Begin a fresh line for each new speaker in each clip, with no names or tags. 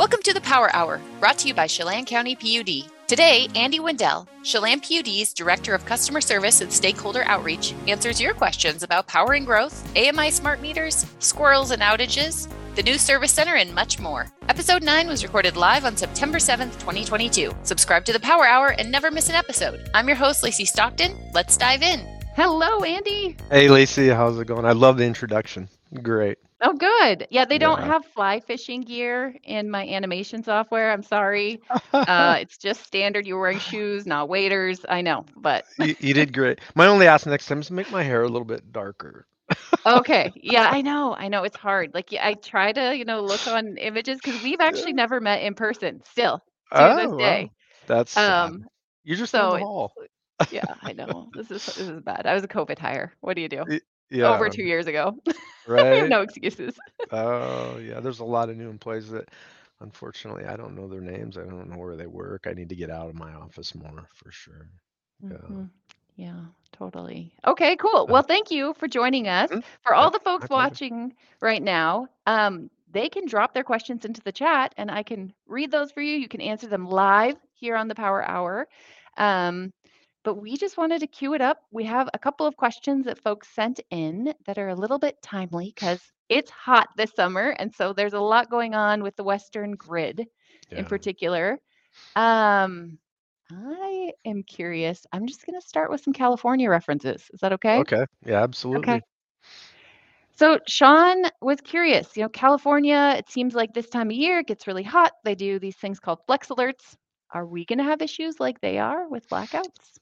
Welcome to the Power Hour, brought to you by Chelan County PUD. Today, Andy Wendell, Chelan PUD's Director of Customer Service and Stakeholder Outreach, answers your questions about powering growth, AMI smart meters, squirrels and outages, the new service center, and much more. Episode 9 was recorded live on September 7th, 2022. Subscribe to the Power Hour and never miss an episode. I'm your host, Lacy Stockton. Let's dive in. Hello, Andy.
Hey, Lacy, how's it going? I love the introduction. Great.
Oh, good. Yeah, they don't yeah. have fly fishing gear in my animation software. I'm sorry. uh, it's just standard. You're wearing shoes, not waders. I know, but
you, you, did great. My only ask next time is to make my hair a little bit darker.
okay. Yeah, I know. I know it's hard. Like I try to, you know, look on images because we've actually never met in person. Still to oh, this day. Wow.
That's um. You're just so the hall.
yeah, I know. This is this is bad. I was a COVID hire. What do you do? Yeah. Over two years ago. Right. no excuses.
Oh yeah, there's a lot of new employees that unfortunately I don't know their names. I don't know where they work. I need to get out of my office more for sure.
Yeah. Mm-hmm. Yeah, totally. Okay, cool. Well, thank you for joining us. Mm-hmm. For all the folks watching right now, um, they can drop their questions into the chat and I can read those for you. You can answer them live here on the Power Hour. Um, but we just wanted to queue it up. We have a couple of questions that folks sent in that are a little bit timely because it's hot this summer. And so there's a lot going on with the Western grid yeah. in particular. Um, I am curious. I'm just going to start with some California references. Is that okay?
Okay. Yeah, absolutely. Okay.
So Sean was curious. You know, California, it seems like this time of year it gets really hot. They do these things called flex alerts. Are we going to have issues like they are with blackouts?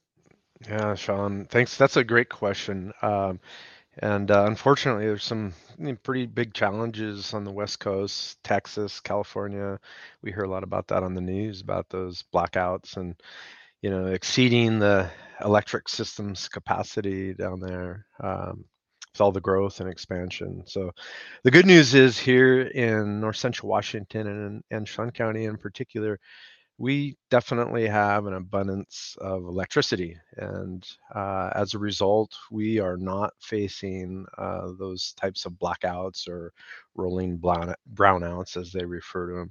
Yeah, Sean, thanks. That's a great question. Um, and uh, unfortunately, there's some pretty big challenges on the West Coast, Texas, California. We hear a lot about that on the news about those blackouts and you know exceeding the electric system's capacity down there um, with all the growth and expansion. So the good news is here in North Central Washington and and Chelan County in particular, we definitely have an abundance of electricity. And uh, as a result, we are not facing uh, those types of blackouts or rolling brownouts, as they refer to them.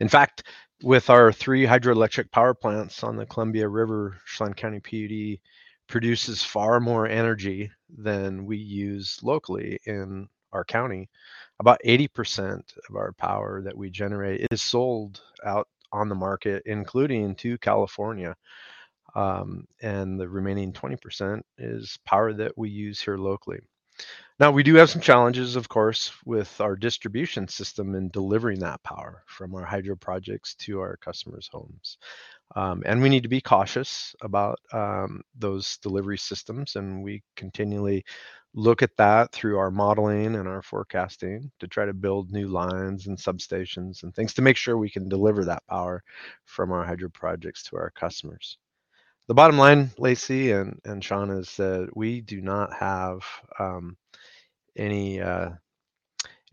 In fact, with our three hydroelectric power plants on the Columbia River, Chelan County PUD produces far more energy than we use locally in our county. About 80% of our power that we generate is sold out on the market, including to California. Um, and the remaining 20% is power that we use here locally. Now, we do have some challenges, of course, with our distribution system in delivering that power from our hydro projects to our customers' homes. Um, and we need to be cautious about um, those delivery systems, and we continually look at that through our modeling and our forecasting to try to build new lines and substations and things to make sure we can deliver that power from our hydro projects to our customers. The bottom line, Lacy and, and Sean, is that we do not have um, any uh,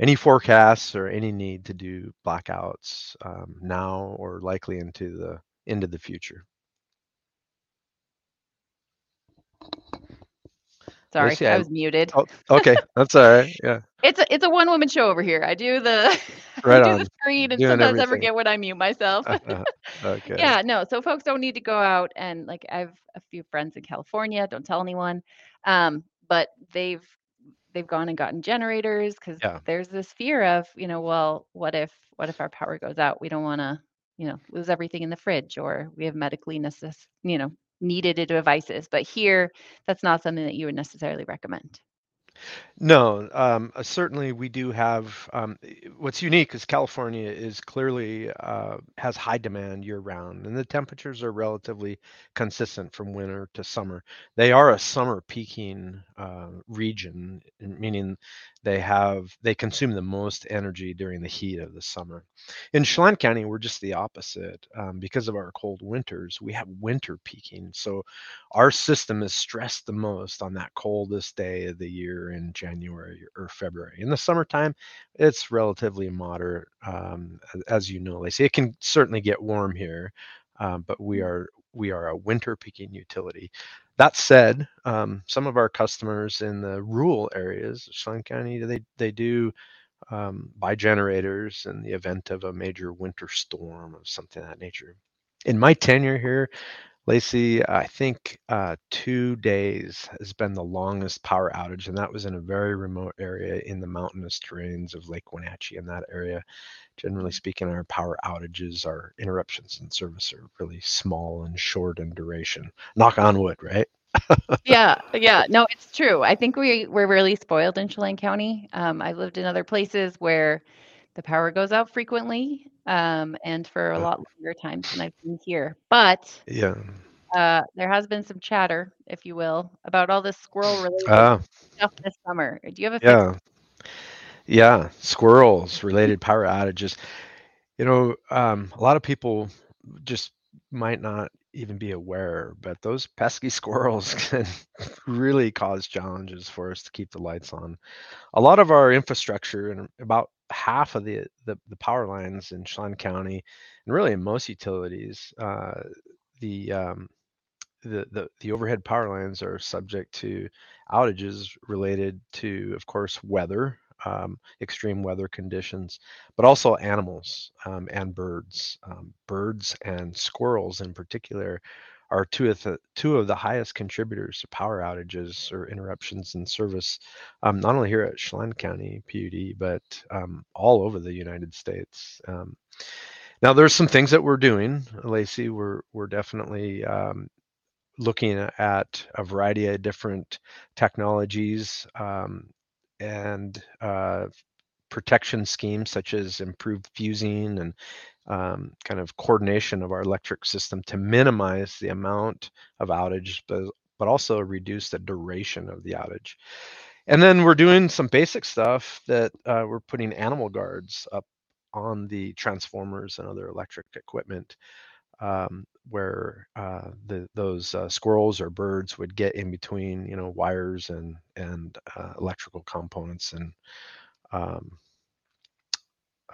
any forecasts or any need to do blackouts um, now or likely into the into the future.
Sorry, I was muted.
Oh, okay, that's all right. Yeah.
It's a it's a one woman show over here. I do the right I do on. the screen and Doing sometimes I forget when I mute myself. Uh-huh. okay. Yeah, no. So folks don't need to go out and like I have a few friends in California. Don't tell anyone. Um, but they've they've gone and gotten generators because yeah. there's this fear of you know well what if what if our power goes out? We don't want to you know lose everything in the fridge or we have medically necess you know needed devices. But here, that's not something that you would necessarily recommend.
No, um, uh, certainly we do have. Um, what's unique is California is clearly uh, has high demand year round, and the temperatures are relatively consistent from winter to summer. They are a summer peaking uh, region, meaning they have they consume the most energy during the heat of the summer. In Chelan County, we're just the opposite um, because of our cold winters. We have winter peaking, so our system is stressed the most on that coldest day of the year in January or February. In the summertime, it's relatively moderate, um, as you know, Lacy. It can certainly get warm here, um, but we mm. are we are a winter peaking utility. That said, um, some of our customers in the rural areas, Chelan County, they they do um, buy generators in the event of a major winter storm of something of that nature. In my tenure here, Lacy, I think uh, two days has been the longest power outage, and that was in a very remote area in the mountainous terrains of Lake Wenatchee in that area. Generally speaking, our power outages, our interruptions in service are really small and short in duration. Knock on wood, right?
yeah, yeah. No, it's true. I think we we're really spoiled in Chelan County. Um, I've lived in other places where the power goes out frequently um, and for a lot longer times than I've been here. But
yeah,
uh, there has been some chatter, if you will, about all this squirrel related uh, stuff this summer. Do you have a
yeah, yeah, squirrels related power outages. You know, um, a lot of people just might not even be aware, but those pesky squirrels can really cause challenges for us to keep the lights on. A lot of our infrastructure and about half of the the, the power lines in Chelan County, and really in most utilities, uh, the um, the, the the overhead power lines are subject to outages related to, of course, weather, um, extreme weather conditions, but also animals um, and birds. Um, birds and squirrels, in particular, are two of the two of the highest contributors to power outages or interruptions in service, um, not only here at Chelan County PUD, but um, all over the United States. Um, now, there's some things that we're doing, Lacy. We're we're definitely looking at a variety of different technologies um, and uh, protection schemes such as improved fusing and um, kind of coordination of our electric system to minimize the amount of outage, but, but also reduce the duration of the outage. And then we're doing some basic stuff that uh, we're putting animal guards up on the transformers and other electric equipment um, where uh, the, those uh, squirrels or birds would get in between, you know, wires and and uh, electrical components, and um,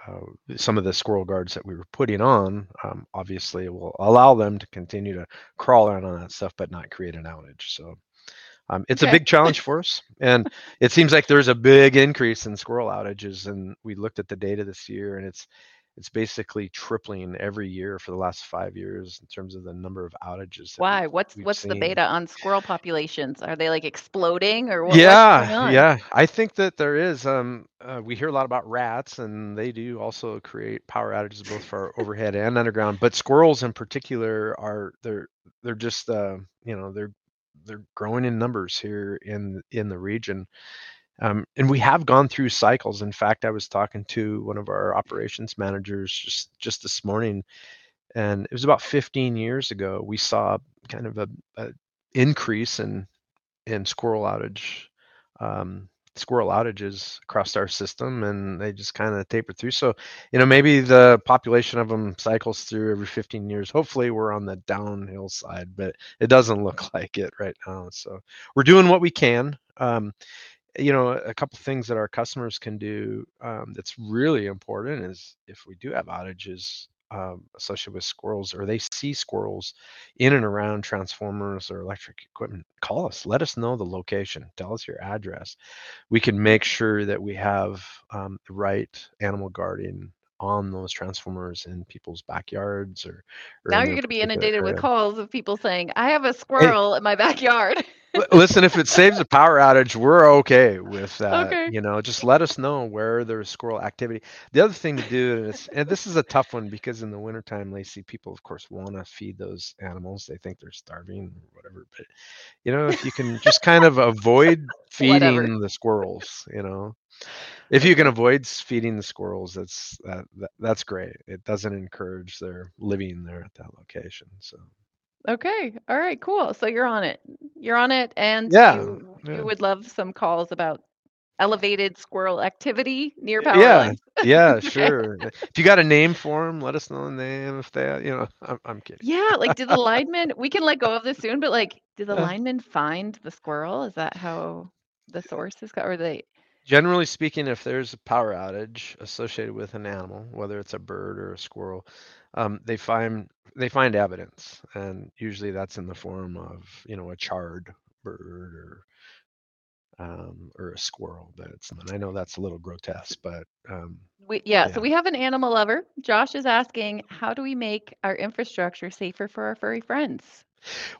uh, some of the squirrel guards that we were putting on, um, obviously, will allow them to continue to crawl around on that stuff, but not create an outage. So. Um, it's okay. a big challenge for us, and it seems like there's a big increase in squirrel outages. And we looked at the data this year, and it's it's basically tripling every year for the last five years in terms of the number of outages.
Why? We've, what's
we've
what's
seen.
the beta on squirrel populations? Are they like exploding or what,
yeah, yeah. I think that there is. Um, uh, we hear a lot about rats, and they do also create power outages both for overhead and underground. But squirrels in particular are they're they're just uh, you know they're they're growing in numbers here in in the region um, and we have gone through cycles. In fact, I was talking to one of our operations managers just just this morning, and it was about 15 years ago. We saw kind of a, a increase in in squirrel outage, um, squirrel outages across our system, and they just kind of tapered through. So, you know, maybe the population of them cycles through every 15 years. Hopefully, we're on the downhill side, but it doesn't look like it right now. So, we're doing what we can. Um, you know a couple things that our customers can do um, that's really important is if we do have outages um, associated with squirrels or they see squirrels in and around transformers or electric equipment call us. Let us know the location. Tell us your address. We can make sure that we have um, the right animal guarding on those transformers in people's backyards or,
or now you're going to be inundated area. with calls of people saying i have a squirrel in my backyard
listen, if it saves a power outage, we're okay with that. Okay. You know, just let us know where there's squirrel activity. The other thing to do is, and this is a tough one because in the wintertime, Lacy, people, of course, want to feed those animals. They think they're starving or whatever. But, you know, if you can just kind of avoid feeding the squirrels, you know, if you can avoid feeding the squirrels, that's that, that that's great. It doesn't encourage their living there at that location. So
Okay. All right. Cool. So you're on it. You're on it, and
Yeah.
you
Yeah.
you would love some calls about elevated squirrel activity near power
Yeah.
lines.
Yeah. Sure. Eh, if you got a name for them, let us know the name. If they, you know, I'm, I'm kidding.
Yeah. Like, did the lineman? We can let go of this soon, but like, did the lineman find the squirrel? Is that how the source is? Got or they?
Generally speaking, if there's a power outage associated with an animal, whether it's a bird or a squirrel, um, they find they find evidence, and usually that's in the form of you know a charred bird or um, or a squirrel, but it's not. I know that's a little grotesque, but um,
we, yeah, yeah, so we have an animal lover. Josh is asking, how do we make our infrastructure safer for our furry friends?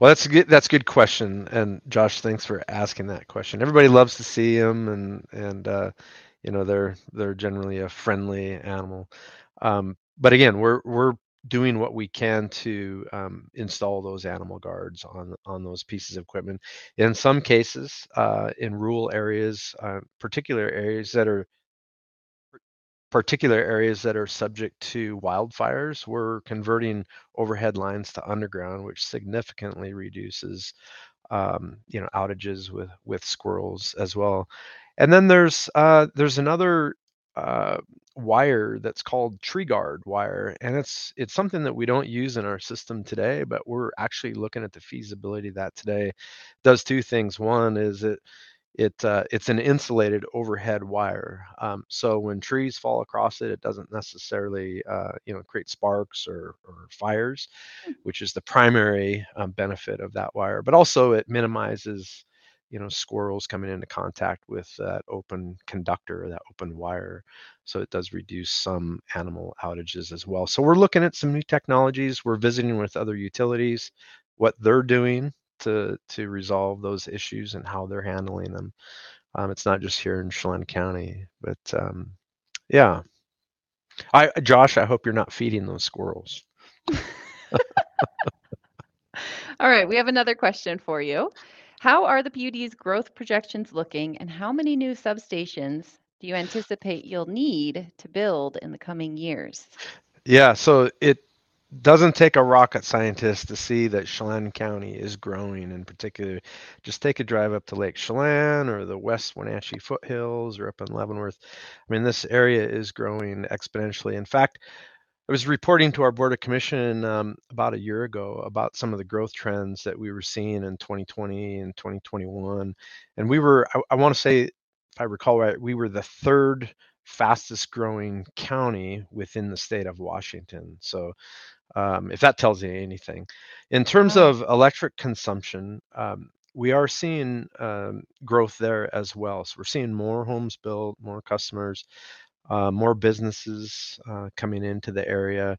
Well, that's a good that's a good question, and Josh, thanks for asking that question. Everybody loves to see them, and and uh, you know they're they're generally a friendly animal. Um, but again, we're we're doing what we can to um, install those animal guards on on those pieces of equipment. In some cases, uh, in rural areas, uh, particular areas that are particular areas that are subject to wildfires, we're converting overhead lines to underground, which significantly reduces um, you know outages with with squirrels as well. And then there's uh, there's another uh, wire that's called tree guard wire and it's it's something that we don't use in our system today but we're actually looking at the feasibility of that today does two things one is it it uh, it's an insulated overhead wire um, so when trees fall across it it doesn't necessarily uh, you know create sparks or, or fires hmm. which is the primary um, benefit of that wire but also it minimizes you know squirrels coming into contact with that open conductor or that open wire so it does reduce some animal outages as well so we're looking at some new technologies we're visiting with other utilities what they're doing to to resolve those issues and how they're handling them. Um, it's not just here in chelan county but um, yeah. I josh i hope you're not feeding those squirrels.
All right we have another question for you. How are the PUD's growth projections looking, and how many new substations do you anticipate you'll need to build in the coming years?
Yeah, so it doesn't take a rocket scientist to see that Chelan County is growing in particular. Just take a drive up to Lake Chelan or the West Wenatchee foothills or up in Leavenworth. I mean, this area is growing exponentially. In fact, I was reporting to our board of commission um, about a year ago about some of the growth trends that we were seeing in 2020 and 2021, and we were I, I want to say, if I recall right, we were the third fastest growing county within the state of Washington. So um, if that tells you anything, in terms of electric consumption, um, we are seeing um, growth there as well. So we're seeing more homes built, more customers uh, more businesses uh, coming into the area.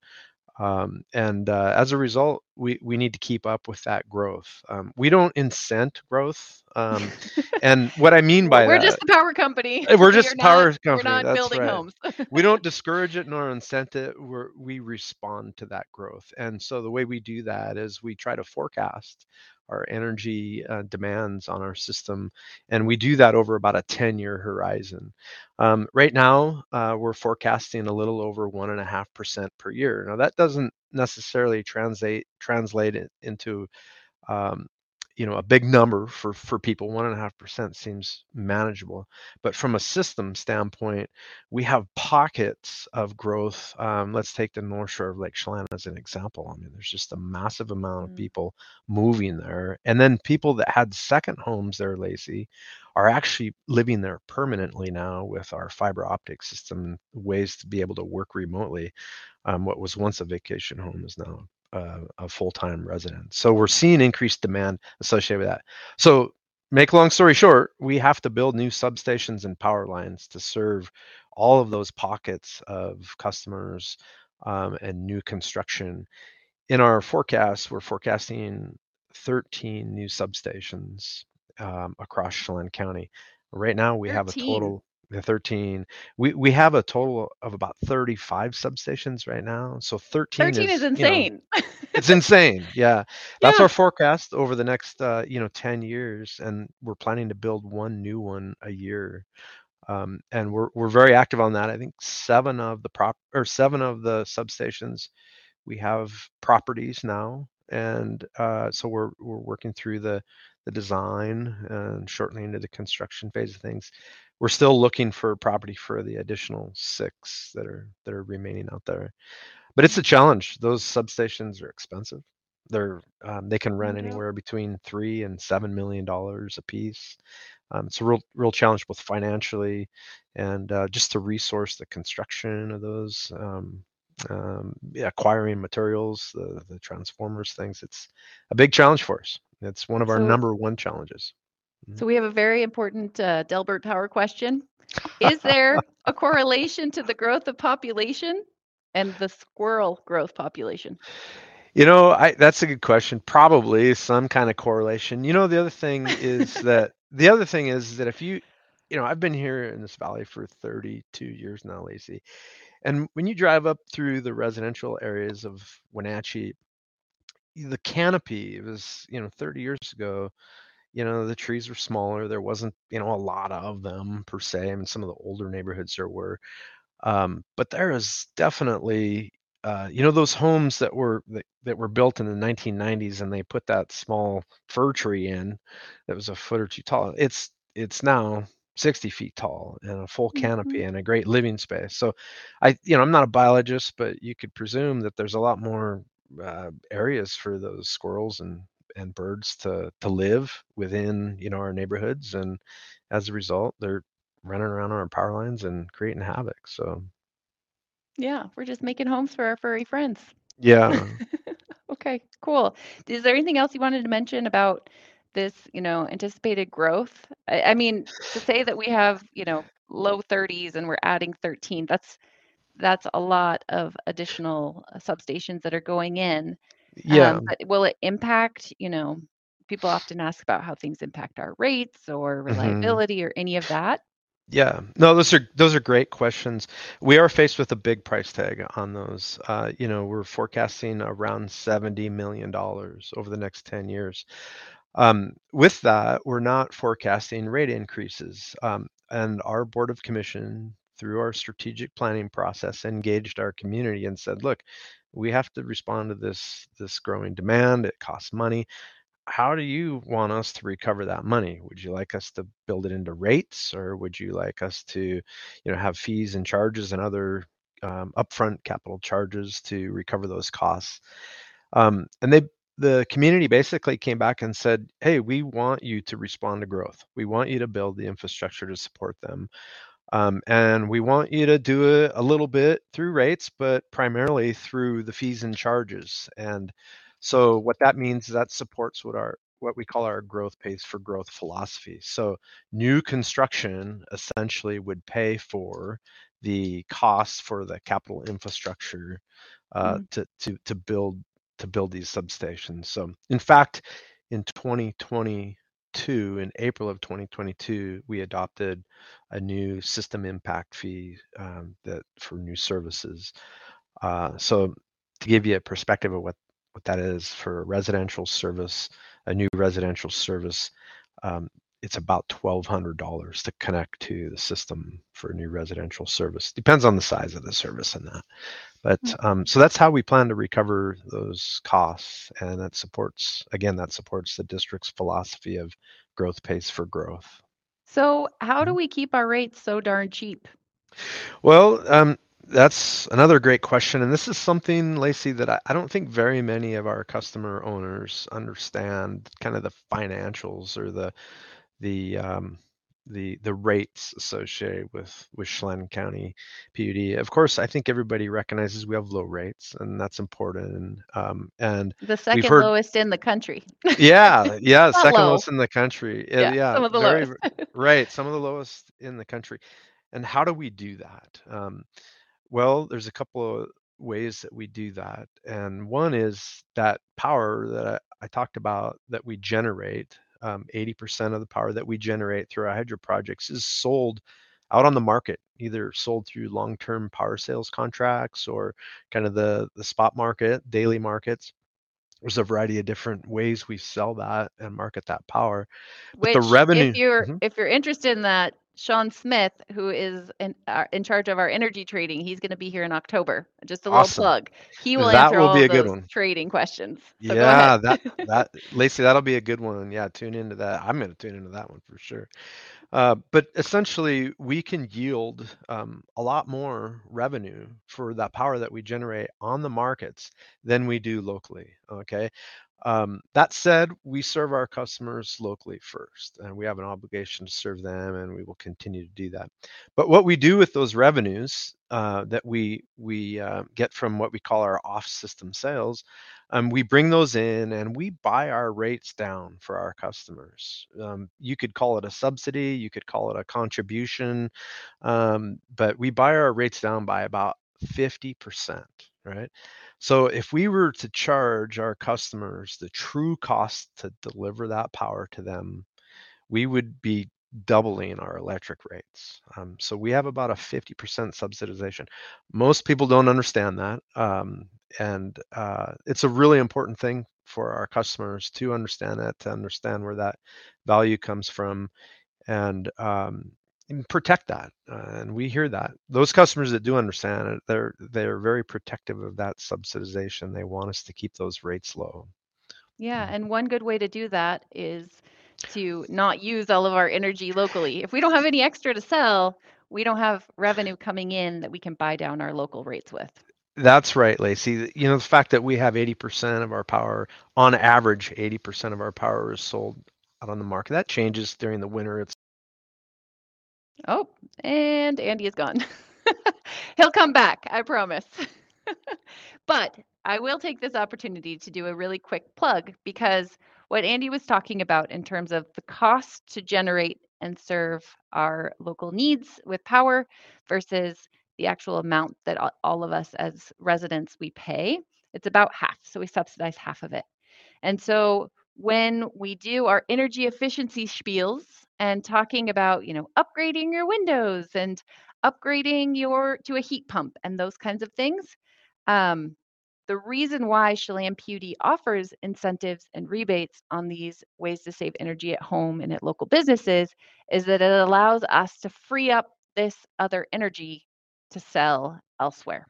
Um, and uh, as a result, we, we need to keep up with that growth. Um, we don't incent growth. Um, and what I mean by
we're
that,
we're just a power company.
We're just power
not,
company.
We're not building
right.
homes.
we don't discourage it nor incent it. We're, we respond to that growth. And so the way we do that is we try to forecast our energy uh, demands on our system. And we do that over about a 10 year horizon. Um, right now, uh, we're forecasting a little over 1.5% per year. Now, that doesn't necessarily translate, translate it into um, you know a big number for for people one and a half percent seems manageable but from a system standpoint we have pockets of growth um, let's take the north shore of lake chelan as an example i mean there's just a massive amount of mm. people moving there and then people that had second homes there lacy are actually living there permanently now with our fiber optic system ways to be able to work remotely um, what was once a vacation home is now uh, a full-time resident. So we're seeing increased demand associated with that. So make long story short, we have to build new substations and power lines to serve all of those pockets of customers um, and new construction. In our forecast, we're forecasting 13 new substations um, across Chelan County. Right now, we 13. have a total the 13 we we have a total of about 35 substations right now so 13,
13
is,
is insane
you know, it's insane yeah. That's yeah. our forecast over the next uh, you know 10 years and we're planning to build one new one a year um, and we're we're very active on that. I think seven of the prop or seven of the substations we have properties now and uh, so we're we're working through the the design and shortly into the construction phase of things we're still looking for property for the additional six that are that are remaining out there. But it's a challenge. Those substations are expensive. They're um, they can run anywhere between three and seven million dollars a piece. Um, it's a real real challenge both financially and uh, just to resource the construction of those. Um, um, yeah, acquiring materials, the the transformers things. It's a big challenge for us. It's one of our so, number one challenges.
So we have a very important uh, Delbert Power question. Is there a correlation to the growth of population and the squirrel growth population?
You know, I, that's a good question. Probably some kind of correlation. You know, the other thing is that the other thing is that if you, you know, I've been here in this valley for 32 years now, Lacy, and when you drive up through the residential areas of Wenatchee, the canopy was, you know, 30 years ago, you know, the trees were smaller. There wasn't, you know, a lot of them per se. I mean, some of the older neighborhoods there were, um, but there is definitely, uh, you know, those homes that were that, that were built in the 1990s, and they put that small fir tree in that was a foot or two tall. It's it's now 60 feet tall and a full canopy
Mhm.
and a great living space. So, I, you know, I'm not a biologist, but you could presume that there's a lot more uh, areas for those squirrels and and birds to to live within, you know, our neighborhoods, and as a result, they're running around on our power lines and creating havoc. So,
Yeah, we're just making homes for our furry friends.
yeah,
Okay, cool. Is there anything else you wanted to mention about this, you know, anticipated growth? I, I mean, to say that we have, you know, low 30s and we're adding 13, that's that's a lot of additional uh, substations that are going in.
Yeah.
Um, but will it impact, you know, people often ask about how things impact our rates or
hmm
reliability or any of that.
Yeah, no, those are those are great questions. We are faced with a big price tag on those. Uh, you know, we're forecasting around $70 million over the next 10 years. Um, with that, we're not forecasting rate increases. Um, and our Board of Commission, through our strategic planning process, engaged our community and said, look, we have to respond to this this growing demand. It costs money how do you want us to recover that money? Would you like us to build it into rates, or would you like us to, you know, have fees and charges and other um, upfront capital charges to recover those costs? Um, and they, the community basically came back and said, "Hey, we want you to respond to growth. We want you to build the infrastructure to support them, um, and we want you to do it a little bit through rates, but primarily through the fees and charges." And so what that means is that supports what our what we call our growth pays for growth philosophy. So new construction essentially would pay for the costs for the capital infrastructure uh,
Mm.
to to to build to build these substations. So in fact, in 2022, in April of 2022, we adopted a new system impact fee um, that for new services. Uh, so to give you a perspective of what what that is for a residential service, a new residential service, um, it's about twelve hundred dollars to connect to the system for a new residential service. Depends on the size of the service and that. But
Mm.
um, so that's how we plan to recover those costs, and that supports again that supports the district's philosophy of growth pays for growth.
So, how do
Mhm.
we keep our rates so darn cheap?
Well, um, that's another great question, and this is something, Lacy, that I, I don't think very many of our customer owners understand, kind of the financials or the the um, the the rates associated with with Chelan County PUD. Of course, I think everybody recognizes we have low rates, and that's important. And um, and
The second
heard,
lowest in the country.
yeah, yeah, second
low.
lowest in the country. Uh,
Yeah,
yeah,
some of the
very
lowest.
right, some of the lowest in the country. And how do we do that? Um, well, there's a couple of ways that we do that. And one is that power that I, I talked about that we generate. Um, 80% of the power that we generate through our hydro projects is sold out on the market, either sold through long-term power sales contracts or kind of the the spot market, daily markets. There's a variety of different ways we sell that and market that power. But the
revenue. if you're
Mhm.
if you're interested in that, Shawn Smith, who is in uh, in charge of our energy trading, he's going to be here in October. Just a little
awesome.
plug. He will
That
answer
will
all
be a good one.
trading questions. So
Yeah, that that Lacy, that'll be a good one. Yeah, tune into that. I'm gonna tune into that one for sure. Uh, but essentially, we can yield um, a lot more revenue for that power that we generate on the markets than we do locally. Okay. Um, that said, we serve our customers locally first, and we have an obligation to serve them, and we will continue to do that. But what we do with those revenues uh, that we we uh, get from what we call our off-system sales, um, we bring those in and we buy our rates down for our customers. Um, you could call it a subsidy, you could call it a contribution, um, but we buy our rates down by about 50%, right? So if we were to charge our customers the true cost to deliver that power to them, we would be doubling our electric rates. Um, so we have about a 50% subsidization. Most people don't understand that. Um, and uh, it's a really important thing for our customers to understand that, to understand where that value comes from. And um, protect that uh, and we hear that. Those customers that do understand it they're they're very protective of that subsidization. They want us to keep those rates low.
Yeah and one good way to do that is to not use all of our energy locally. If we don't have any extra to sell we don't have revenue coming in that we can buy down our local rates with.
That's right lacy. You know the fact that we have 80% of our power on average 80% of our power is sold out on the market that changes during the winter. It's
Oh, and Andy is gone. He'll come back, I promise. but I will take this opportunity to do a really quick plug because what Andy was talking about in terms of the cost to generate and serve our local needs with power versus the actual amount that all of us as residents we pay, it's about half. So we subsidize half of it. And so when we do our energy efficiency spiels and talking about, you know, upgrading your windows and upgrading your to a heat pump and those kinds of things. Um, the reason why Chelan PUD offers incentives and rebates on these ways to save energy at home and at local businesses is that it allows us to free up this other energy to sell elsewhere.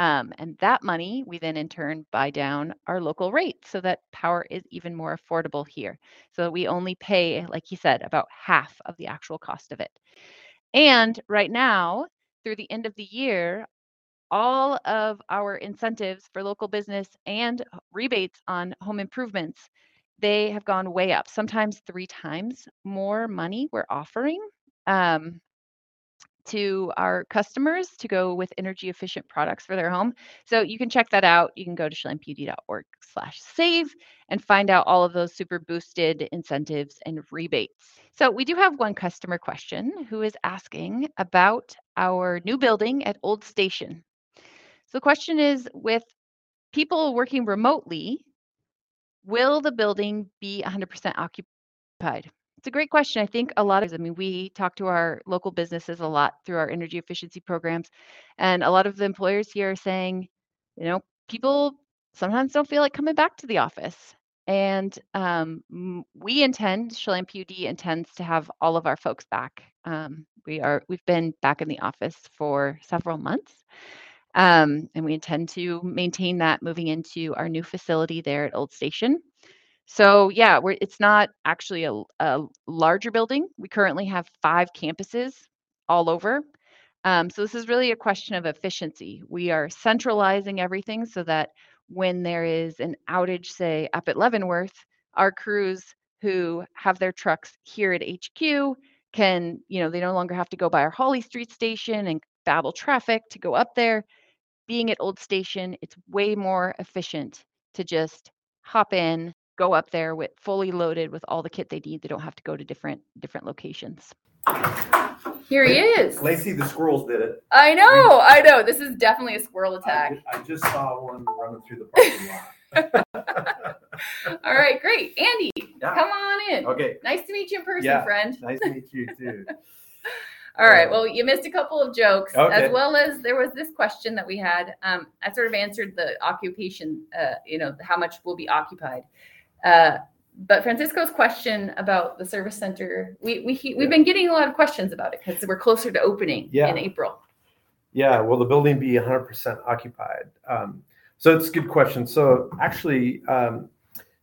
Um, and that money, we then in turn buy down our local rate so that power is even more affordable here. So we only pay, like he said, about half of the actual cost of it. And right now, through the end of the year, all of our incentives for local business and rebates on home improvements, they have gone way up, sometimes three times more money we're offering. Um, to our customers to go with energy efficient products for their home. So you can check that out. You can go to chelanpud.org slash save and find out all of those super boosted incentives and rebates. So we do have one customer question who is asking about our new building at Old Station. So the question is with people working remotely, will the building be 100% occupied? It's a great question. I think a lot of, I mean, we talk to our local businesses a lot through our energy efficiency programs. And a lot of the employers here are saying, you know, people sometimes don't feel like coming back to the office. And um, we intend, Chelan PUD intends to have all of our folks back. Um, we are, we've been back in the office for several months. Um, and we intend to maintain that moving into our new facility there at Old Station. So yeah, it's not actually a, a larger building. We currently have five campuses all over. Um, so this is really a question of efficiency. We are centralizing everything so that when there is an outage, say up at Leavenworth, our crews who have their trucks here at HQ can, you know, they no longer have to go by our Hawley Street station and battle traffic to go up there. Being at Old Station, it's way more efficient to just hop in, go up there with fully loaded with all the kit they need. They don't have to go to different different locations.
Here he is.
Lacy, the squirrels did it.
I know, I know. This is definitely a squirrel attack.
I, I just saw one running through the parking
lot. All right, great. Andy, yeah. come on in.
Okay.
Nice to meet you in person, yeah. friend.
Nice to meet you too.
All right. Well, you missed a couple of jokes, okay. as well as there was this question that we had. Um, I sort of answered the occupation. Uh, you know, how much will be occupied. Uh, but Francisco's question about the service center, we we we've yeah. been getting a lot of questions about it because we're closer to opening yeah. in April.
Yeah, will the building be 100% occupied? Um, so it's a good question. So actually, um,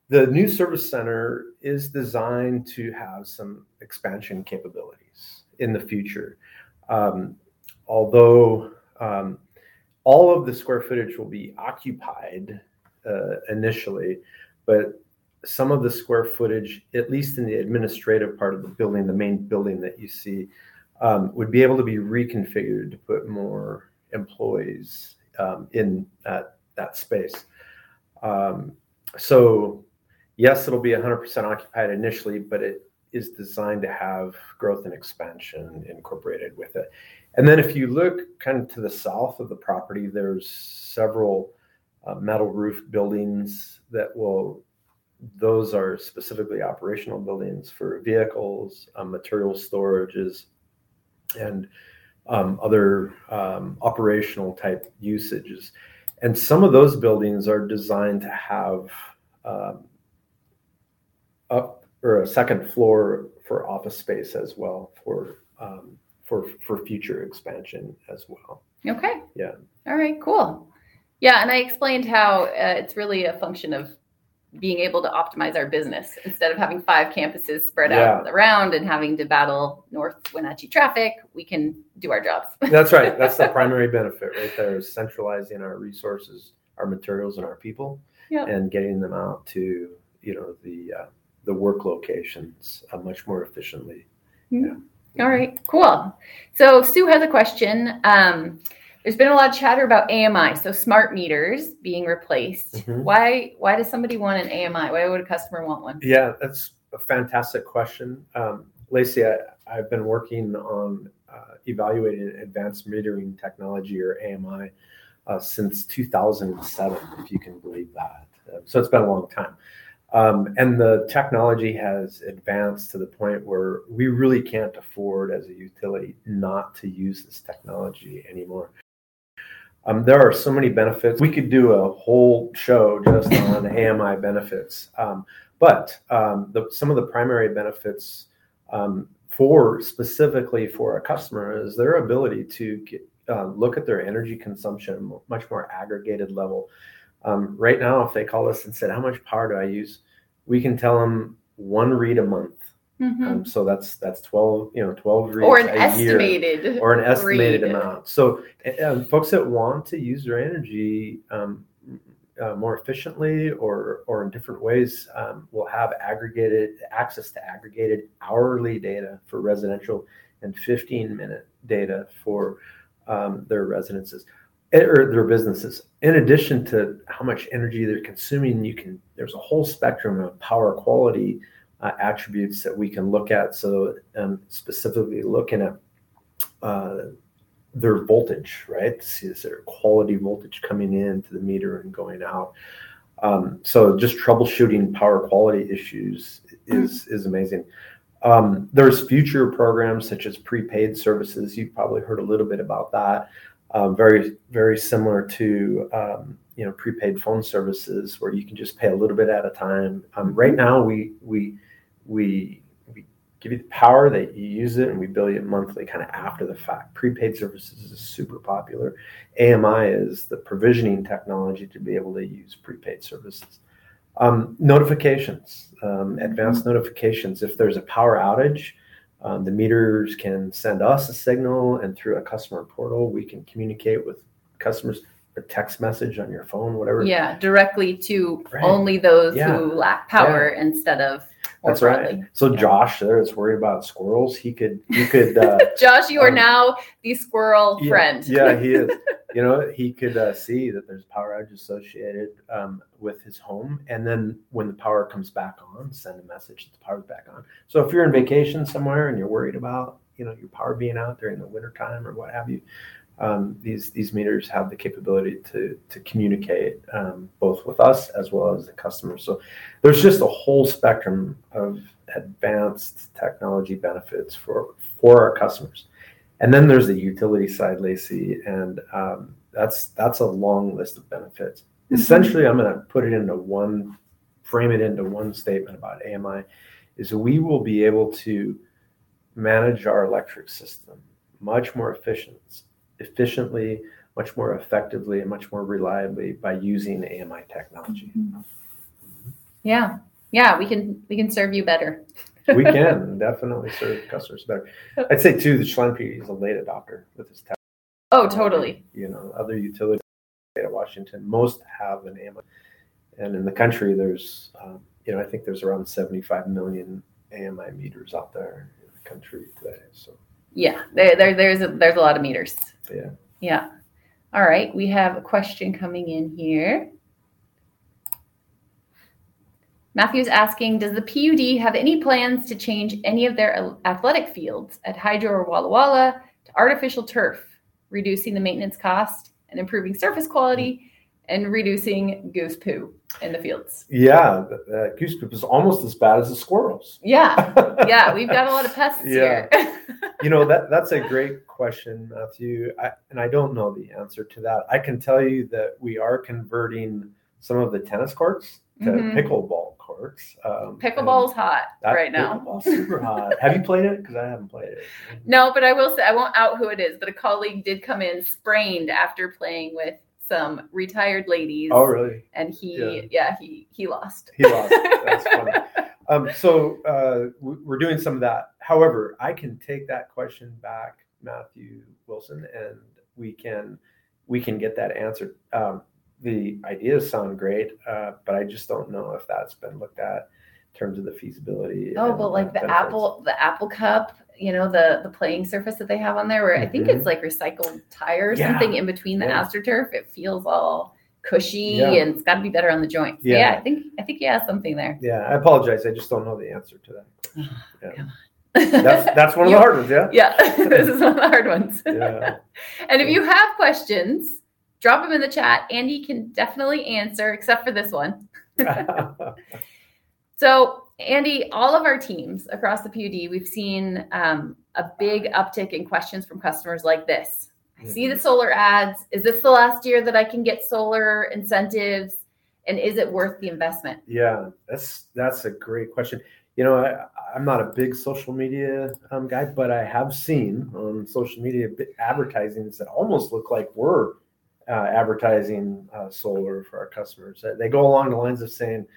the new service center is designed to have some expansion capabilities in the future. Um, although um, all of the square footage will be occupied uh, initially, but
some of the square footage, at least in the administrative part of the building, the main building that you see, um, would be able to be reconfigured to put more employees um, in that, that space. Um, so, yes, it'll be 100% occupied initially, but it is designed to have growth and expansion incorporated with it. And then if you look kind of to the south of the property, there's several uh, metal roof buildings that will those are specifically operational buildings for vehicles, um, material storages, and um, other um, operational type usages. And some of those buildings are designed to have um, up or a second floor for office space as well for um, for for future expansion as well.
Okay.
Yeah.
All right. Cool. Yeah, and I explained how uh, it's really a function of being able to optimize our business instead of having five campuses spread yeah. out around and having to battle North Wenatchee traffic. We can do our jobs.
That's right. That's the primary benefit right there is centralizing our resources, our materials, and our people, yep. and getting them out to you know the uh, the work locations uh, much more efficiently.
Mm-hmm. Yeah. All right, cool. So Sue has a question. Um, there's been a lot of chatter about AMI, so smart meters being replaced. Mm-hmm. Why why does somebody want an AMI? Why would a customer want one?
Yeah, that's a fantastic question. Um, Lacy, I, have been working on uh, evaluating advanced metering technology or AMI uh, since 2007, if you can believe that. Uh, so it's been a long time. Um, and the technology has advanced to the point where we really can't afford as a utility not to use this technology anymore. Um, there are so many benefits. We could do a whole show just on AMI benefits. Um, but um, the, some of the primary benefits um, for specifically for a customer is their ability to get, uh, look at their energy consumption much more aggregated level. Um, right now, if they call us and said, "How much power do I use?" we can tell them one read a month Mm-hmm. Um, so that's that's twelve, you know, twelve reads
or an estimated
year, or an estimated read. amount. So um, folks that want to use their energy um, uh, more efficiently or or in different ways um, will have aggregated access to aggregated hourly data for residential and 15 minute data for um, their residences eh, or their businesses. In addition to how much energy they're consuming, you can there's a whole spectrum of power quality uh, attributes that we can look at. So, um, specifically looking at uh, their voltage, right? See is there quality voltage coming in to the meter and going out. Um, so, just troubleshooting power quality issues is is amazing. Um, there's future programs such as prepaid services. You've probably heard a little bit about that. Um, very very similar to um, you know prepaid phone services where you can just pay a little bit at a time. Um, right now we we we we give you the power that you use it and we bill you monthly kind of after the fact prepaid services is super popular ami is the provisioning technology to be able to use prepaid services um, notifications um, advanced notifications if there's a power outage um, the meters can send us a signal and through a customer portal we can communicate with customers a text message on your phone whatever
yeah directly to right. only those yeah. who lack power yeah. instead of
that's right. So yeah. Josh there is worried about squirrels. He could, he could. Uh,
Josh, you are um, now the squirrel
yeah,
friend.
yeah, he is. You know, he could uh, see that there's power outage associated um, with his home, and then when the power comes back on, send a message that the power's back on. So if you're in vacation somewhere and you're worried about, you know, your power being out during the wintertime or what have you, um, these these meters have the capability to to communicate um, both with us as well as the customer. So there's just a whole spectrum of advanced technology benefits for for our customers. And then there's the utility side, Lacy, and um, that's that's a long list of benefits. Mm-hmm. Essentially, I'm going to put it into one, frame it into one statement about AMI, is we will be able to manage our electric system much more efficient, efficiently, much more effectively, and much more reliably by using AMI technology. Mm-hmm.
Yeah, yeah, we can we can serve you better.
we can definitely serve customers better. I'd say too, the Chelan PUD is a late adopter with this tech.
Oh, totally.
You know, other utilities, in the state of Washington, most have an AMI, and in the country, there's um, you know, I think there's around 75 million AMI meters out there in the country today. So
yeah, there, there there's a, there's a lot of meters.
Yeah.
Yeah. All right, we have a question coming in here. Matthew's asking, does the PUD have any plans to change any of their athletic fields at Hydro or Walla Walla to artificial turf, reducing the maintenance cost and improving surface quality and reducing goose poo in the fields?
Yeah, the, goose poop is almost as bad as the squirrels.
Yeah, yeah, we've got a lot of pests yeah. here.
you know that that's a great question, Matthew, I, and I don't know the answer to that. I can tell you that we are converting some of the tennis courts to mm-hmm. pickleball courts.
Um, Pickleball's hot right now.
Super hot. Have you played it? Because I haven't played it.
No, but I will say I won't out who it is. But a colleague did come in sprained after playing with some retired ladies.
Oh, really?
And he, yeah, yeah he he lost.
He lost. That's funny. Um, so uh, we're doing some of that. However, I can take that question back, Matthew Wilson, and we can we can get that answered. Um, the ideas sound great, uh, but I just don't know if that's been looked at in terms of the feasibility.
Oh, but like the benefits. Apple, the Apple Cup, you know, the the playing surface that they have on there, where mm-hmm. I think it's mm-hmm. like recycled tire or yeah. something in between the yeah. AstroTurf. It feels all cushy yeah. and it's got to be better on the joints. Yeah. yeah, I think I think you have something there.
Yeah, I apologize. I just don't know the answer to that. yeah. that's that's one of the hard ones. Yeah.
Yeah, this is one of the hard ones. yeah. and if you have questions drop them in the chat. Andy can definitely answer, except for this one. so, Andy, all of our teams across the PUD, we've seen um, a big uptick in questions from customers like this. I see the mm-hmm. solar ads. Is this the last year that I can get solar incentives? And is it worth the investment?
Yeah, that's that's a great question. You know, I, am not a big social media um, guy, but I have seen on social media advertisings that almost look like we're uh, advertising uh, solar for our customers. They go along the lines of saying,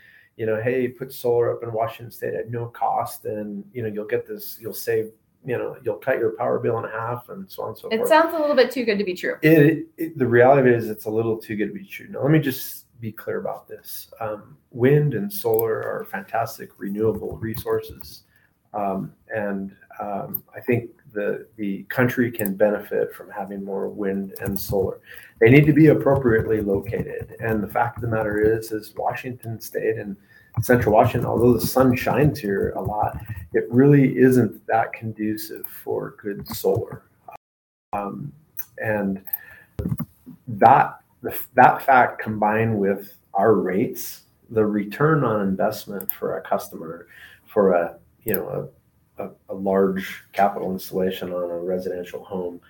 you know, hey, put solar up in Washington State at no cost, and you know you'll get this, you'll save, you know, you'll cut your power bill in half, and so on and so
it
forth.
It sounds a little bit too good to be true.
It, it, the reality is, it is, it's a little too good to be true. Now, let me just be clear about this. Um, wind and solar are fantastic renewable resources, um, and um, I think the the country can benefit from having more wind and solar. They need to be appropriately located. And the fact of the matter is, is Washington State and Central Washington, although the sun shines here a lot, it really isn't that conducive for good solar. Um, and that that fact combined with our rates, the return on investment for a customer for a you know a a, a large capital installation on a residential home,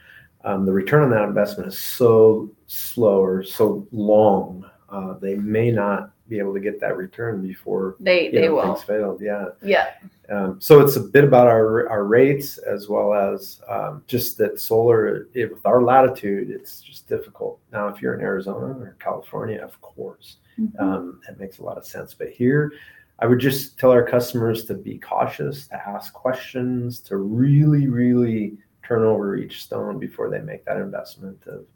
um, the return on that investment is so slow or so long. Uh, they may not be able to get that return before
they they know, will
things failed. Yeah,
yeah.
Um, so it's a bit about our our rates as well as um, just that solar. It, with our latitude, it's just difficult. Now, if you're in Arizona or California, of course, mm-hmm. um, it makes a lot of sense. But here, I would just tell our customers to be cautious, to ask questions, to really, really turn over each stone before they make that investment of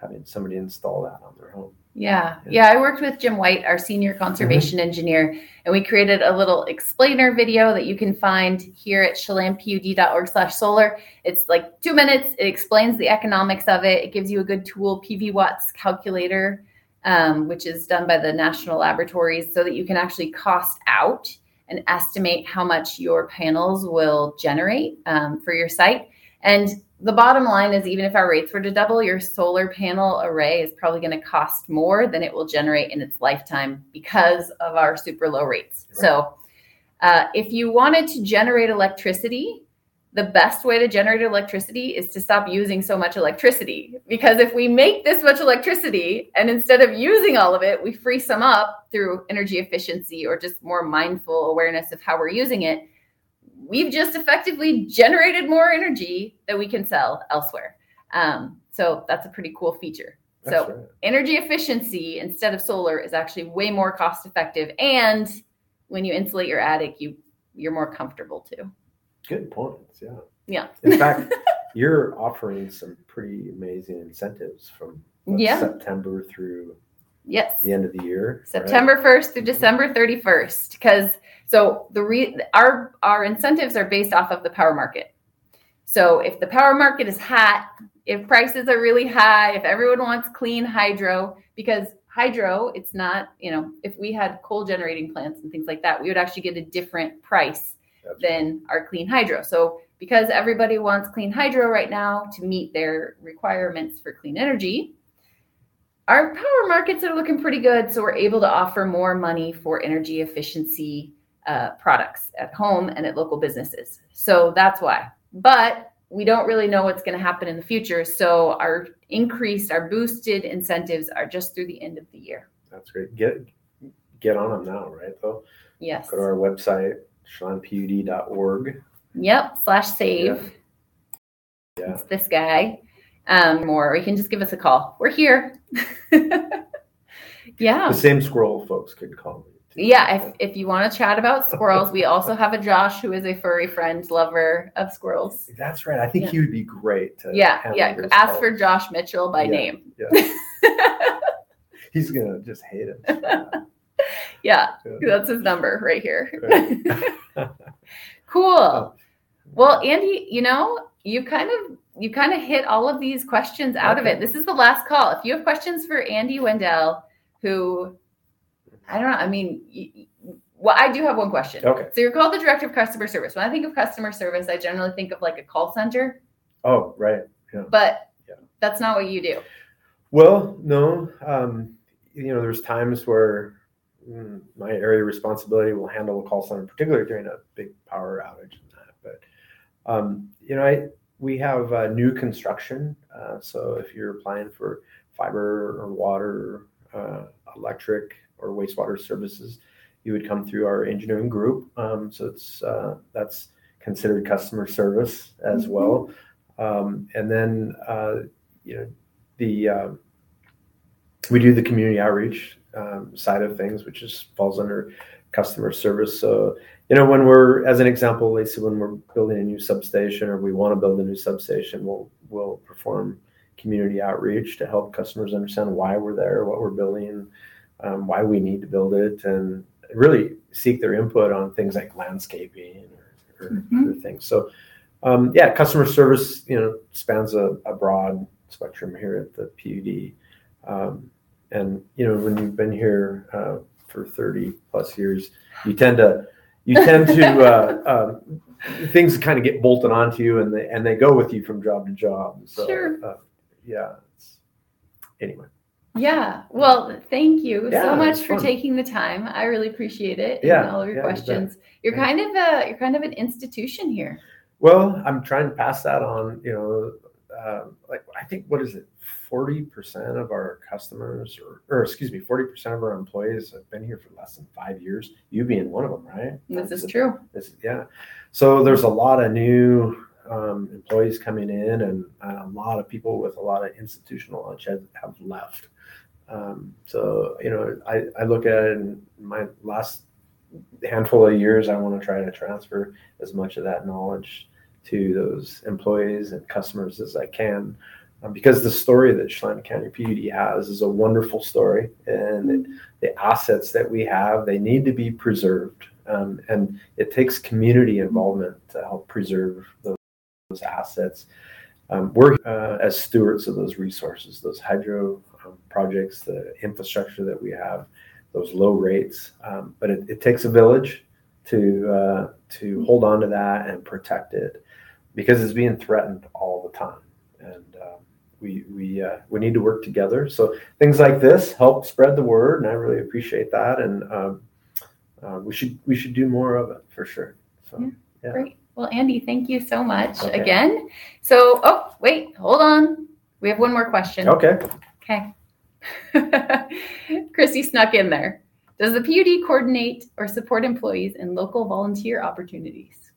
having somebody install that on their home.
Yeah. Yeah. I worked with Jim White, our senior conservation mm-hmm. engineer, and we created a little explainer video that you can find here at chelanpud.org slash solar. It's like two minutes. It explains the economics of it. It gives you a good tool, PVWatts calculator um, which is done by the national laboratories, so that you can actually cost out and estimate how much your panels will generate um, for your site. And the bottom line is, even if our rates were to double, your solar panel array is probably going to cost more than it will generate in its lifetime because of our super low rates. Right. So, uh, if you wanted to generate electricity the best way to generate electricity is to stop using so much electricity. Because if we make this much electricity and instead of using all of it, we free some up through energy efficiency or just more mindful awareness of how we're using it, we've just effectively generated more energy that we can sell elsewhere. Um, so that's a pretty cool feature. That's so right. energy efficiency instead of solar is actually way more cost effective. And when you insulate your attic, you you're more comfortable too.
Good points. Yeah.
Yeah.
In fact, you're offering some pretty amazing incentives from yeah. September through
Yes.
The end of the year.
September right? 1st through mm-hmm. December 31st. Because so the re, our our incentives are based off of the power market. So if the power market is hot, if prices are really high, if everyone wants clean hydro, because hydro, it's not, you know, if we had coal generating plants and things like that, we would actually get a different price Than our clean hydro. So because everybody wants clean hydro right now to meet their requirements for clean energy, our power markets are looking pretty good. So we're able to offer more money for energy efficiency uh, products at home and at local businesses. So that's why. But we don't really know what's going to happen in the future. So our increased, our boosted incentives are just through the end of the year.
That's great. Get get on them now, right? Though.
Yes.
Go to our website, chelanpud.org.
Yep. Slash save.
Yeah. yeah.
It's this guy. Um, more. You can just give us a call. We're here. yeah.
The same squirrel folks could call me
yeah, if, if you want to chat about squirrels, we also have a Josh who is a furry friend, lover of squirrels.
That's right. I think yeah. he would be great.
yeah, yeah. Ask calls. for Josh Mitchell by
yeah,
name.
Yeah. He's gonna just hate it.
yeah, that's his number right here. Right. cool. Oh. Well, Andy, you know, you kind of you kind of hit all of these questions out okay. of it. This is the last call. If you have questions for Andy Wendell, who I don't know. I mean, well, I do have one question.
Okay.
So you're called the director of customer service. When I think of customer service, I generally think of like a call center.
Oh, right.
Yeah. But yeah. that's not what you do.
Well, no. Um, you know, there's times where my area of responsibility will handle a call center, particularly during a big power outage and that. But um, you know, I we have uh, new construction. Uh, so if you're applying for fiber or water, uh, electric, or wastewater services, you would come through our engineering group. Um, so it's uh, that's considered customer service as mm-hmm. well. Um, and then uh, you know the uh, we do the community outreach um, side of things, which just falls under customer service. So you know when we're as an example, Lacy, when we're building a new substation or we want to build a new substation, we'll we'll perform community outreach to help customers understand why we're there, what we're building, um, why we need to build it, and really seek their input on things like landscaping or, or mm-hmm. other things. So, um, yeah, customer service, you know, spans a, a, broad spectrum here at the PUD. Um, and you know, when you've been here uh, for 30 plus years, you tend to you tend to uh, uh, things kind of get bolted onto you, and they and they go with you from job to job. So,
sure.
Uh, yeah. anyway.
Yeah. Well, thank you yeah, so much for fun. taking the time. I really appreciate it.
Yeah. And
all of your yeah, questions. You are kind of a you're kind of an institution here.
Well, I'm trying to pass that on. You know, uh, like I think what is it? Forty percent of our customers, or, or excuse me, forty percent of our employees have been here for less than five years. You being one of them, right?
This That's is true.
This, yeah. So there's a lot of new um, employees coming in, and a lot of people with a lot of institutional knowledge have, have left. Um, so you know, I, I look at it in my last handful of years. I want to try to transfer as much of that knowledge to those employees and customers as I can, um, because the story that Chelan County PUD has is a wonderful story, and it, the assets that we have they need to be preserved, um, and it takes community involvement to help preserve those, those assets. Um, we're uh, as stewards of those resources, those hydro um, projects, the infrastructure that we have, those low rates. Um, but it, it, takes a village to uh, to hold on to that and protect it because it's being threatened all the time, and um, we we uh, we need to work together. So things like this help spread the word, and I really appreciate that. And um, uh, we should we should do more of it for sure. So yeah.
yeah. Great. Well, Andy, thank you so much okay. again. So, oh, wait, hold on. We have one more question.
Okay.
Okay. Chrissy snuck in there. Does the PUD coordinate or support employees in local volunteer opportunities?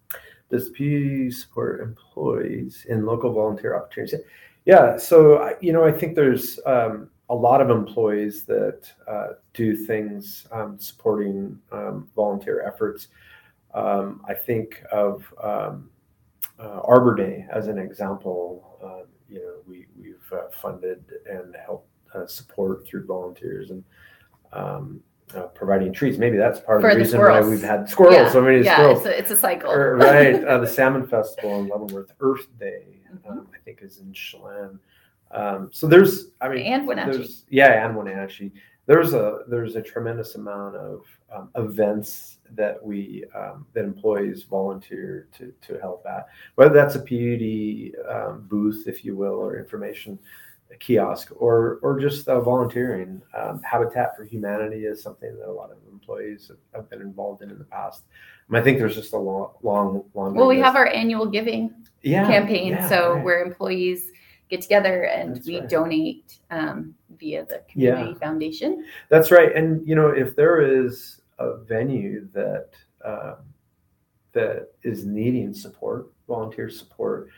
Does PUD support employees in local volunteer opportunities? Yeah, so you know, I think there's um, a lot of employees that uh, do things um, supporting um, volunteer efforts. Um, I think of um, uh, Arbor Day as an example. Uh, you know, we we've uh, funded and helped uh, support through volunteers and um, uh, providing treats. Maybe that's part
For
of the
the
reason why we've had squirrels,
yeah,
so many
yeah,
squirrels.
It's a, it's a cycle.
Or- right. Uh, the Salmon Festival in Leavenworth, Earth Day,
Mhm.
um, I think is in Chelan. Um, so there's, I mean,
and Wenatchee.
there's, yeah, and Wenatchee. There's a there's a tremendous amount of um, events that we um, that employees volunteer to to help at, whether that's a PUD um, booth, if you will, or information kiosk, or or just uh, volunteering. Um, Habitat for Humanity is something that a lot of employees have, have been involved in in the past. And I think there's just a long, long, long.
well, we have our annual giving
yeah,
campaign,
yeah,
so
right.
where employees get together and
That's
we
right.
donate um, via the
Yeah.
community foundation.
That's right. And you know, if there is a venue that um, that is needing support, volunteer support,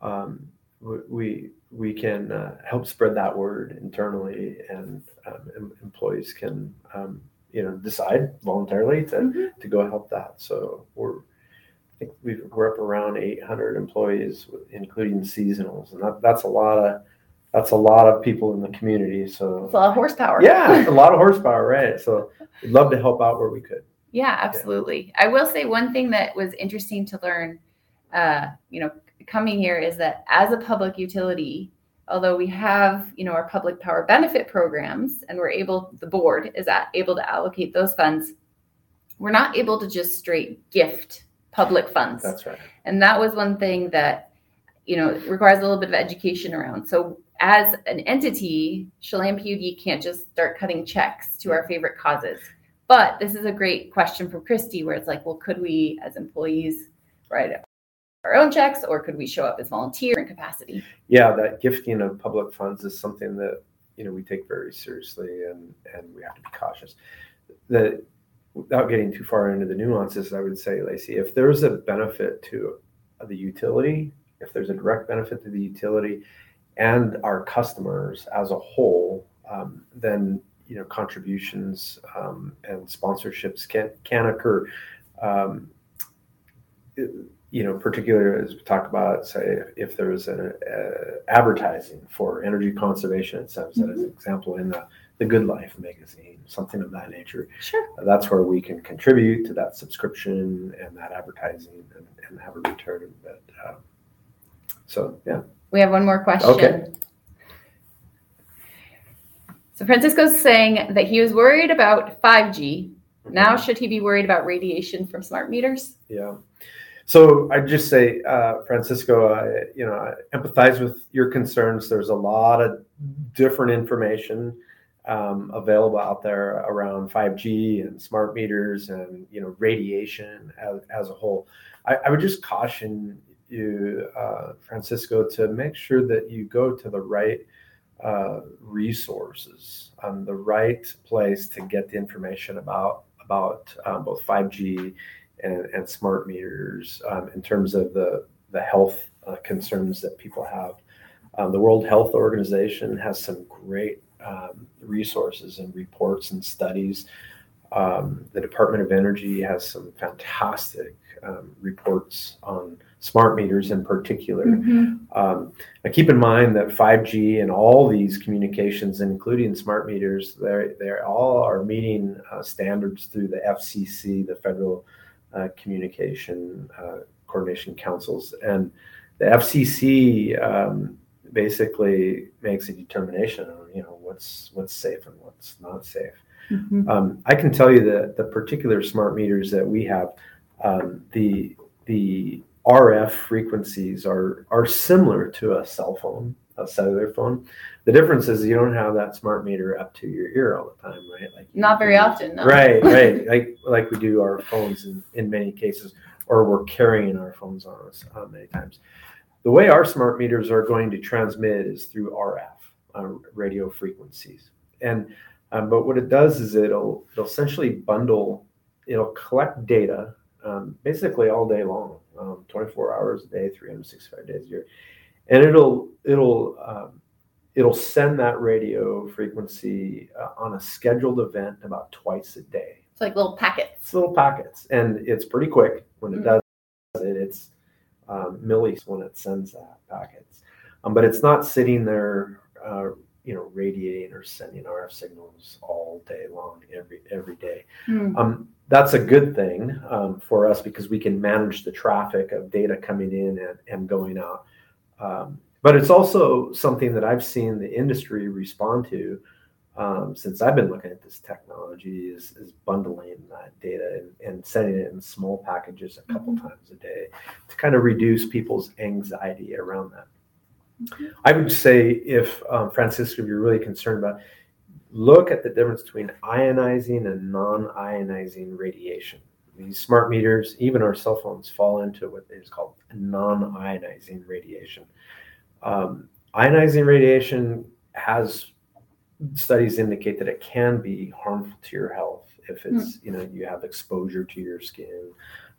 um, we we can uh, help spread that word internally, and um, em- employees can um, you know decide voluntarily to
Mhm.
to go help that. So we're I think we've, we're up around 800 employees, including seasonals, and that, that's a lot of that's a lot of people in the community. So
It's a lot of horsepower.
yeah, a lot of horsepower, right? So we'd love to help out where we could.
Yeah, absolutely. I will say one thing that was interesting to learn, uh, you know, coming here is that as a public utility, although we have, you know, our public power benefit programs and we're able, the board is able to allocate those funds, we're not able to just straight gift public funds.
That's right.
And that was one thing that, you know, requires a little bit of education around. So as an entity, Chelan PUD can't just start cutting checks to our favorite causes. But this is a great question from Christy where it's like, well, could we as employees write our own checks or could we show up as volunteer in capacity?
Yeah, that gifting of public funds is something that you know we take very seriously, and and we have to be cautious. That without getting too far into the nuances, I would say, Lacy, if there's a benefit to the utility, if there's a direct benefit to the utility and our customers as a whole, um, then you know contributions um, and sponsorships can can occur. Um, it- you know, particularly as we talk about, say, if there's an uh, advertising for energy conservation, it says that as an example in the, the Good Life magazine, something of that nature.
Sure.
That's where we can contribute to that subscription and that advertising and, and have a return. But uh, so, yeah.
We have one more question.
Okay.
So Francisco's saying that he was worried about 5G. Now, should he be worried about radiation from smart meters?
Yeah. So I just say, uh, Francisco, I, you know, I empathize with your concerns. There's a lot of different information um, available out there around 5G and smart meters and you know radiation as, as a whole. I, I would just caution you, uh, Francisco, to make sure that you go to the right uh, resources, um, the right place to get the information about about um, both 5G and, and smart meters um, in terms of the, the health uh, concerns that people have. Um, the World Health Organization has some great um, resources and reports and studies. Um, the Department of Energy has some fantastic um, reports on smart meters in particular. Um, now keep in mind that 5G and all these communications, including smart meters, they they all are meeting uh, standards through the FCC, the Federal Communication uh, Coordination Councils, and the FCC um, basically makes a determination on you know what's what's safe and what's not safe.
Mhm.
Um, I can tell you that the particular smart meters that we have, um, the the RF frequencies are are similar to a cell phone, a cellular phone. The difference is you don't have that smart meter up to your ear all the time, right? Like
Not very often, no.
Right, right. Like like we do our phones in, in many cases, or we're carrying our phones on us uh, many times. The way our smart meters are going to transmit is through RF, uh, radio frequencies, and um, but what it does is it'll it'll essentially bundle, it'll collect data um, basically all day long, um, 24 hours a day, 365 days a year, and it'll it'll um, it'll send that radio frequency uh, on a scheduled event about twice a day.
It's like little packets.
It's little packets, and it's pretty quick when it
Mhm.
does it. It's um, millis when it sends that packets, um, but it's not sitting there uh, you know radiating or sending RF signals all day long, every every day. Mm. Um, that's a good thing um, for us because we can manage the traffic of data coming in and, and going out. Um, but it's also something that I've seen the industry respond to um, since I've been looking at this technology is, is bundling that data and, and, sending it in small packages a couple mm-hmm. times a day to kind of reduce people's anxiety around that. Mm-hmm. I would say if um, Francisco, if you're really concerned about, look at the difference between ionizing and non-ionizing radiation. These smart meters, even our cell phones, fall into what is called non-ionizing radiation. Um, ionizing radiation has studies indicate that it can be harmful to your health if it's mm. you know you have exposure to your skin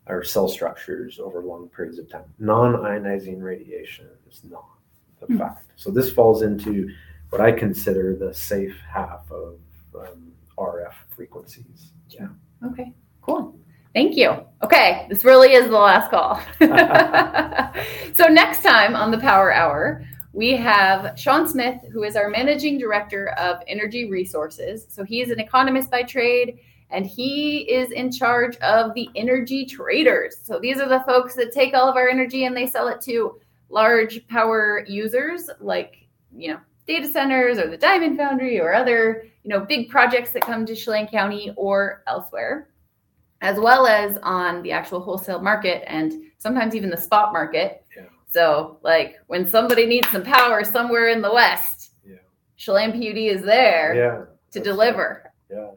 or cell structures over long periods of time. Non-ionizing radiation is not the mm. fact. So this falls into what I consider the safe half of um, RF frequencies.
Yeah. Okay. Cool. Thank you. Okay, this really is the last call. so next time on the Power Hour, we have Shawn Smith, who is our managing director of energy resources. So he is an economist by trade and he is in charge of the energy traders. So these are the folks that take all of our energy and they sell it to large power users like, you know, data centers or the Diamond Foundry or other, you know, big projects that come to Chelan County or elsewhere, as well as on the actual wholesale market and sometimes even the spot market. Yeah so, like when somebody needs some power somewhere in the West, yeah. Chelan PUD is there yeah, to deliver.
Yeah.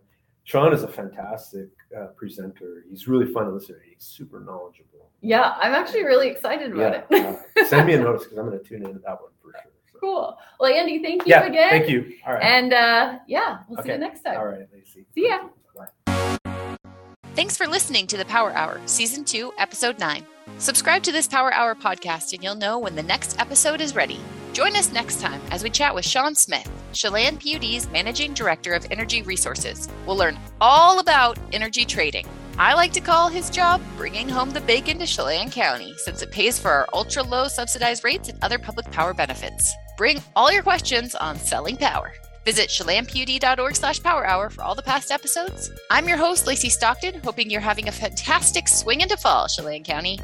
Shawn is a fantastic uh, presenter. He's really fun to listen to. He's super knowledgeable.
Yeah, I'm actually really excited about
yeah, it. uh, send me a notice because I'm going to tune into that one for sure.
So. Cool. Well, Andy, thank you yeah, again.
Thank you. All right.
And uh, yeah, we'll okay. see you next time.
All right, Lacy.
See ya.
Thanks for listening to the Power Hour, Season 2, Episode 9. Subscribe to this Power Hour podcast and you'll know when the next episode is ready. Join us next time as we chat with Shawn Smith, Chelan PUD's Managing Director of Energy Resources. We'll learn all about energy trading. I like to call his job bringing home the bacon to Chelan County since it pays for our ultra low subsidized rates and other public power benefits. Bring all your questions on selling power. Visit chelanpud.org slash power hour for all the past episodes. I'm your host, Lacy Stockton, hoping you're having a fantastic swing into fall, Chelan County.